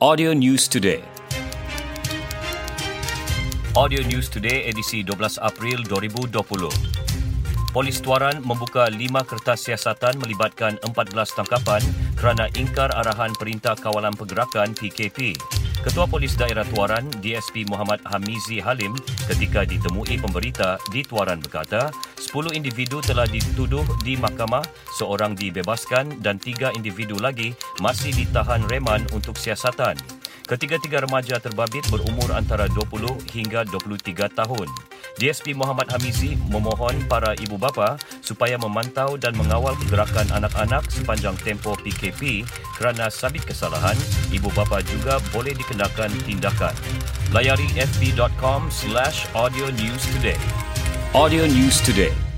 Audio News Today. Audio News Today edisi 12 April 2020. Polis Tuaran membuka lima kertas siasatan melibatkan 14 tangkapan kerana ingkar arahan Perintah Kawalan Pergerakan PKP. Ketua Polis Daerah Tuaran, DSP Muhammad Hamizi Halim ketika ditemui pemberita di Tuaran berkata, 10 individu telah dituduh di mahkamah, seorang dibebaskan dan tiga individu lagi masih ditahan reman untuk siasatan. Ketiga-tiga remaja terbabit berumur antara 20 hingga 23 tahun. DSP Muhammad Hamizi memohon para ibu bapa supaya memantau dan mengawal pergerakan anak-anak sepanjang tempoh PKP kerana sabit kesalahan, ibu bapa juga boleh dikenakan tindakan. Layari fb.com slash audio news today. Audio News Today